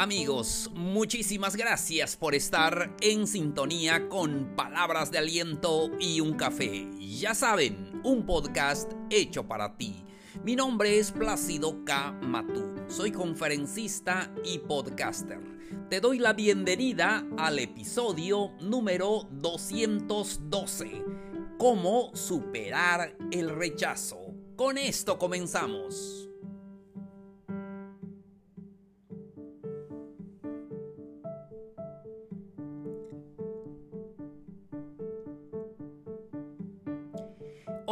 Amigos, muchísimas gracias por estar en sintonía con palabras de aliento y un café. Ya saben, un podcast hecho para ti. Mi nombre es Plácido K. Matú. Soy conferencista y podcaster. Te doy la bienvenida al episodio número 212. Cómo superar el rechazo. Con esto comenzamos.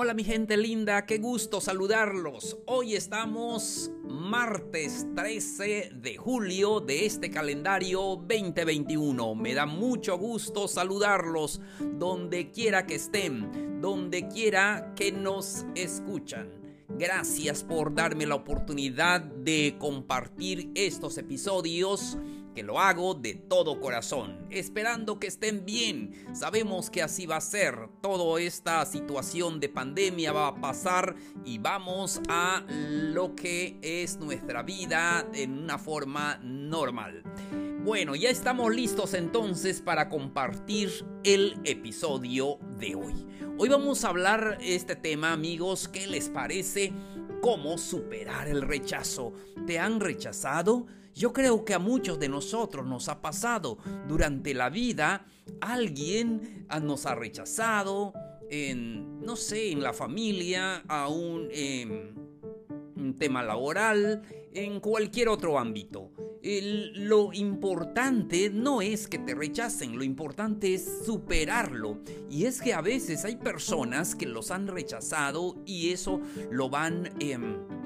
Hola mi gente linda, qué gusto saludarlos. Hoy estamos martes 13 de julio de este calendario 2021. Me da mucho gusto saludarlos donde quiera que estén, donde quiera que nos escuchan. Gracias por darme la oportunidad de compartir estos episodios lo hago de todo corazón, esperando que estén bien. Sabemos que así va a ser. Toda esta situación de pandemia va a pasar y vamos a lo que es nuestra vida en una forma normal. Bueno, ya estamos listos entonces para compartir el episodio de hoy. Hoy vamos a hablar este tema, amigos, ¿qué les parece? ¿Cómo superar el rechazo? ¿Te han rechazado? Yo creo que a muchos de nosotros nos ha pasado durante la vida, alguien nos ha rechazado en, no sé, en la familia, aún en un tema laboral, en cualquier otro ámbito. lo importante no es que te rechacen, lo importante es superarlo. Y es que a veces hay personas que los han rechazado y eso lo van... Em,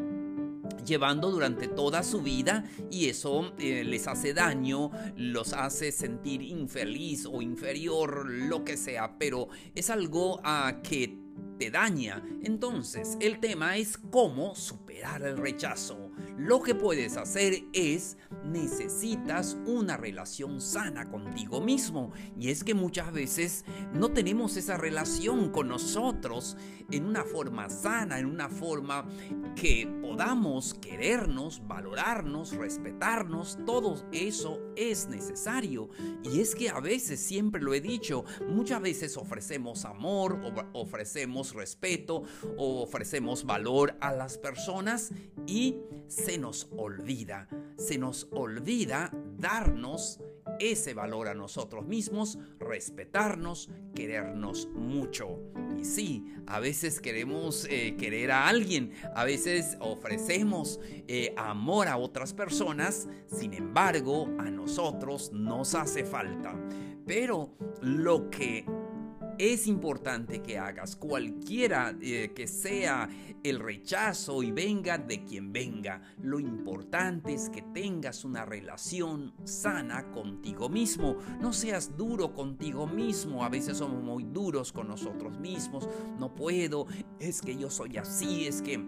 llevando durante toda su vida y eso eh, les hace daño, los hace sentir infeliz o inferior, lo que sea, pero es algo a que te daña. Entonces, el tema es cómo superar el rechazo. Lo que puedes hacer es necesitas una relación sana contigo mismo. Y es que muchas veces no tenemos esa relación con nosotros en una forma sana, en una forma que podamos querernos, valorarnos, respetarnos. Todo eso es necesario. Y es que a veces, siempre lo he dicho, muchas veces ofrecemos amor, ofrecemos respeto, ofrecemos valor a las personas y se nos olvida, se nos olvida darnos ese valor a nosotros mismos, respetarnos, querernos mucho. Y sí, a veces queremos eh, querer a alguien, a veces ofrecemos eh, amor a otras personas, sin embargo, a nosotros nos hace falta. Pero lo que es importante que hagas cualquiera eh, que sea el rechazo y venga de quien venga. Lo importante es que tengas una relación sana contigo mismo. No seas duro contigo mismo. A veces somos muy duros con nosotros mismos. No puedo. Es que yo soy así. Es que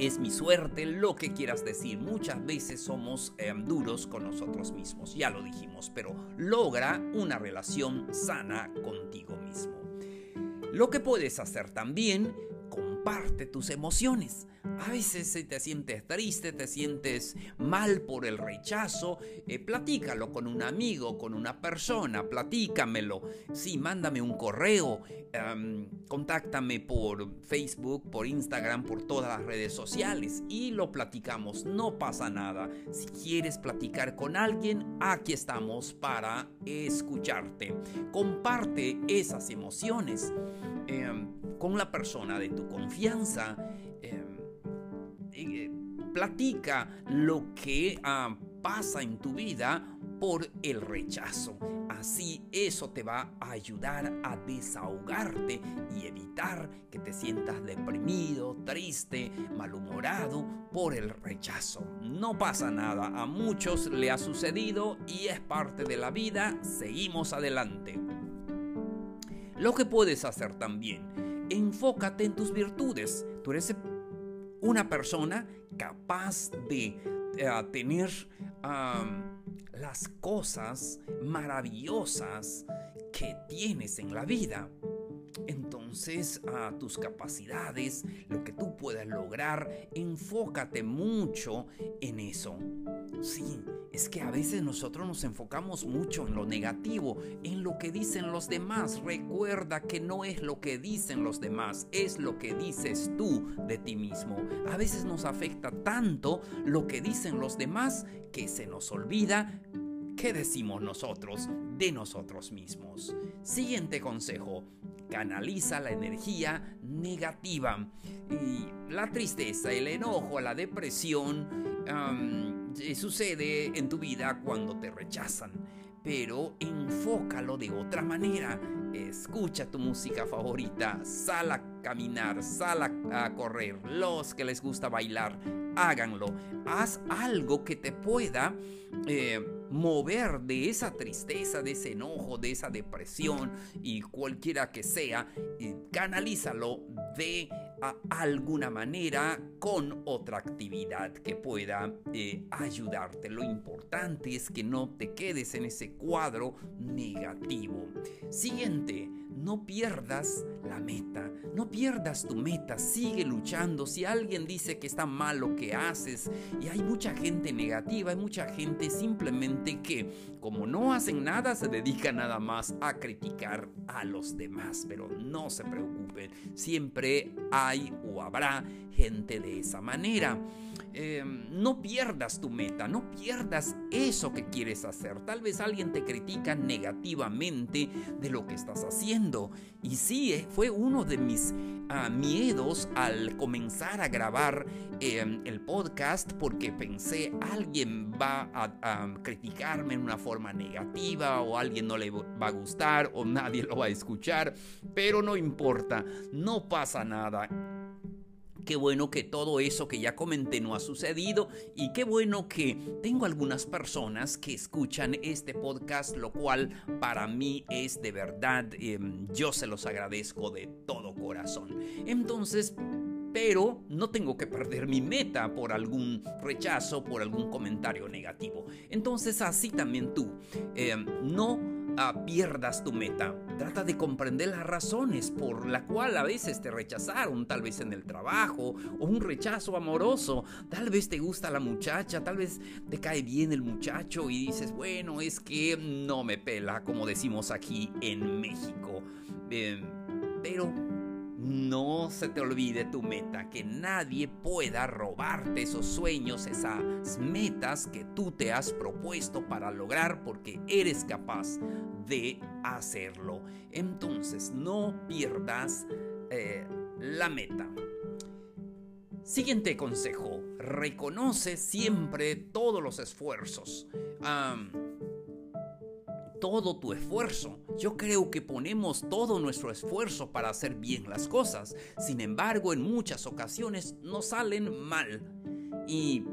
es mi suerte, lo que quieras decir. Muchas veces somos em, duros con nosotros mismos, ya lo dijimos, pero logra una relación sana contigo mismo. Lo que puedes hacer también comparte tus emociones. A veces te sientes triste, te sientes mal por el rechazo, eh, platícalo con un amigo, con una persona, platícamelo. Sí, mándame un correo, contáctame por Facebook, por Instagram, por todas las redes sociales y lo platicamos. No pasa nada. Si quieres platicar con alguien, aquí estamos para escucharte. Comparte esas emociones. Em, con la persona de tu confianza. Em, eh, platica lo que ah, pasa en tu vida por el rechazo. Así eso te va a ayudar a desahogarte y evitar que te sientas deprimido, triste, malhumorado por el rechazo. No pasa nada, a muchos le ha sucedido y es parte de la vida, seguimos adelante. Lo que puedes hacer también enfócate en tus virtudes. Tú eres una persona capaz de eh, tener las cosas maravillosas que tienes en la vida. A tus capacidades, lo que tú puedas lograr, enfócate mucho en eso. Sí, es que a veces nosotros nos enfocamos mucho en lo negativo, en lo que dicen los demás. Recuerda que no es lo que dicen los demás, es lo que dices tú de ti mismo. A veces nos afecta tanto lo que dicen los demás que se nos olvida qué decimos nosotros de nosotros mismos. Siguiente consejo, canaliza la energía negativa. Y la tristeza, el enojo, la depresión sucede en tu vida cuando te rechazan. Pero enfócalo de otra manera. Escucha tu música favorita, sal a caminar, sal a, correr. Los que les gusta bailar, háganlo. Haz algo que te pueda eh, mover de esa tristeza, de ese enojo, de esa depresión y cualquiera que sea, y canalízalo de alguna manera con otra actividad que pueda eh, ayudarte. Lo importante es que no te quedes en ese cuadro negativo. Siguiente no pierdas la meta, no pierdas tu meta, sigue luchando. Si alguien dice que está mal lo que haces y hay mucha gente negativa, hay mucha gente simplemente que como no hacen nada se dedica nada más a criticar a los demás. Pero no se preocupen, siempre hay o habrá gente de esa manera. Em, no pierdas tu meta, no pierdas eso que quieres hacer. Tal vez alguien te critica negativamente de lo que estás haciendo. Y sí, eh, fue uno de mis ah, miedos al comenzar a grabar em, el podcast porque pensé alguien va a, a criticarme en una forma negativa o alguien no le va a gustar o nadie lo va a escuchar. Pero no importa, no pasa nada Qué bueno que todo eso que ya comenté no ha sucedido y qué bueno que tengo algunas personas que escuchan este podcast, lo cual para mí es de verdad, em, yo se los agradezco de todo corazón. Entonces, pero no tengo que perder mi meta por algún rechazo, por algún comentario negativo. Entonces así también tú, em, no pierdas tu meta. Trata de comprender las razones por la cual a veces te rechazaron, tal vez en el trabajo o un rechazo amoroso. Tal vez te gusta la muchacha, tal vez te cae bien el muchacho y dices, bueno, es que no me pela, como decimos aquí en México. Eh, pero no se te olvide tu meta, que nadie pueda robarte esos sueños, esas metas que tú te has propuesto para lograr porque eres capaz de hacerlo. Entonces no pierdas eh, la meta. Siguiente consejo, reconoce siempre todos los esfuerzos todo tu esfuerzo. Yo creo que ponemos todo nuestro esfuerzo para hacer bien las cosas. Sin embargo, en muchas ocasiones nos salen mal. Y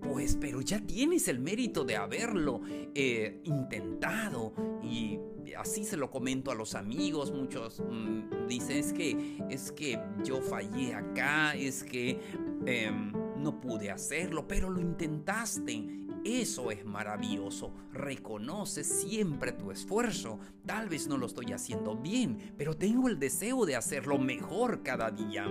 pues, pero ya tienes el mérito de haberlo eh, intentado. Y así se lo comento a los amigos. Muchos mm, dicen es que, es que yo fallé acá, es que em, no pude hacerlo, pero lo intentaste eso es maravilloso. Reconoce siempre tu esfuerzo. Tal vez no lo estoy haciendo bien, pero tengo el deseo de hacerlo mejor cada día.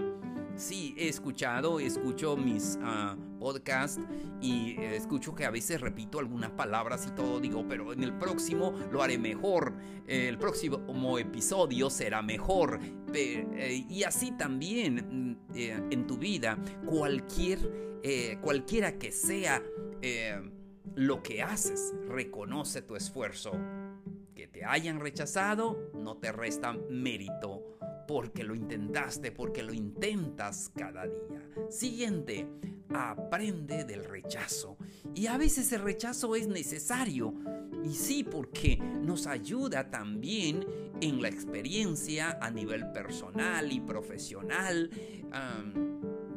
Sí, he escuchado, escucho mis uh, podcasts y escucho que a veces repito algunas palabras y todo, digo, pero en el próximo lo haré mejor, el próximo episodio será mejor. Eh, y así también mm, eh, en tu vida, cualquier, eh, cualquiera que sea lo que haces, reconoce tu esfuerzo. Que te hayan rechazado no te resta mérito porque lo intentaste, porque lo intentas cada día. Siguiente, aprende del rechazo. Y a veces el rechazo es necesario. Y sí, porque nos ayuda también en la experiencia a nivel personal y profesional.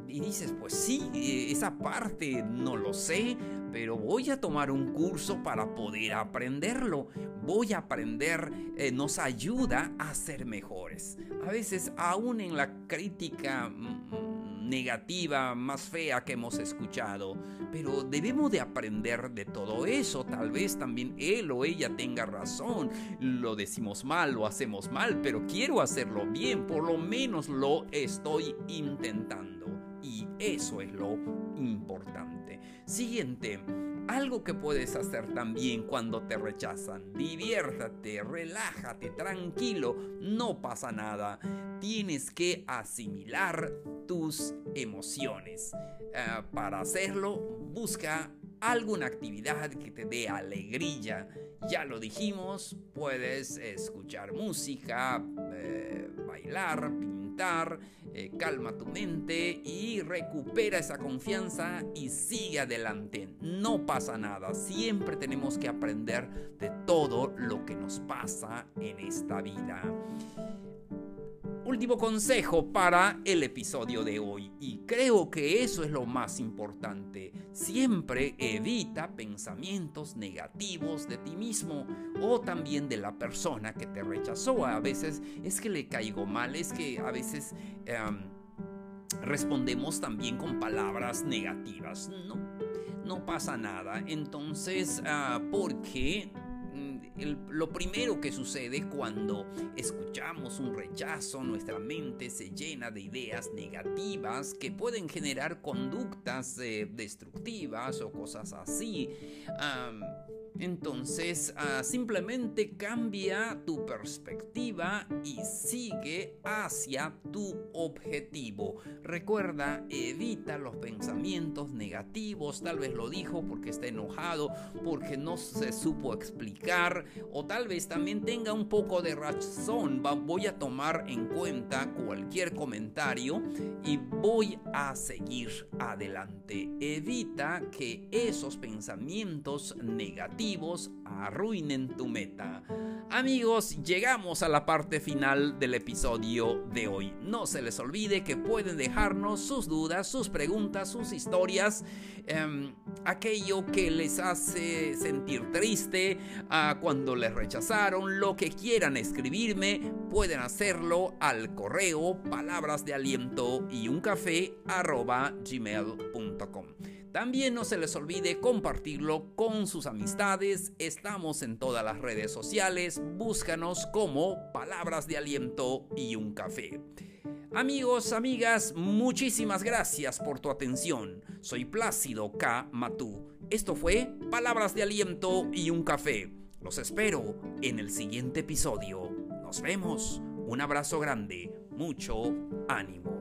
Y dices, pues sí, esa parte no lo sé, pero voy a tomar un curso para poder aprenderlo. Voy a aprender, eh, nos ayuda a ser mejores. A veces, aún en la crítica mm, negativa más fea que hemos escuchado. Pero debemos de aprender de todo eso. Tal vez también él o ella tenga razón. Lo decimos mal, lo hacemos mal, pero quiero hacerlo bien. Por lo menos lo estoy intentando. Y eso es lo importante. Siguiente. Algo que puedes hacer también cuando te rechazan. Diviértate, relájate, tranquilo, no pasa nada. Tienes que asimilar tus emociones. Eh, para hacerlo, busca alguna actividad que te dé alegría. Ya lo dijimos, puedes escuchar música, eh, bailar, pintar, eh, calma tu mente y recupera esa confianza y sigue adelante. No pasa nada, siempre tenemos que aprender de todo lo que nos pasa en esta vida último consejo para el episodio de hoy y creo que eso es lo más importante. Siempre evita pensamientos negativos de ti mismo o también de la persona que te rechazó. A veces es que le caigo mal, es que a veces em, respondemos también con palabras negativas. No, no pasa nada. Entonces, uh, ¿por qué? Lo primero que sucede cuando escuchamos un rechazo, nuestra mente se llena de ideas negativas que pueden generar conductas eh, destructivas o cosas así. Entonces, ah, simplemente cambia tu perspectiva y sigue hacia tu objetivo. Recuerda, evita los pensamientos negativos. Tal vez lo dijo porque está enojado, porque no se supo explicar, o tal vez también tenga un poco de razón. Voy a tomar en cuenta cualquier comentario y voy a seguir adelante. Evita que esos pensamientos negativos arruinen tu meta. Amigos, llegamos a la parte final del episodio de hoy. No se les olvide que pueden dejarnos sus dudas, sus preguntas, sus historias, em, aquello que les hace sentir triste, a cuando les rechazaron, lo que quieran escribirme, pueden hacerlo al correo palabras de aliento y un café. También no se les olvide compartirlo con sus amistades. Estamos en todas las redes sociales. Búscanos como Palabras de Aliento y un café. Amigos, amigas, muchísimas gracias por tu atención. Soy Plácido K. Matú. Esto fue Palabras de Aliento y un café. Los espero en el siguiente episodio. Nos vemos. Un abrazo grande. Mucho ánimo.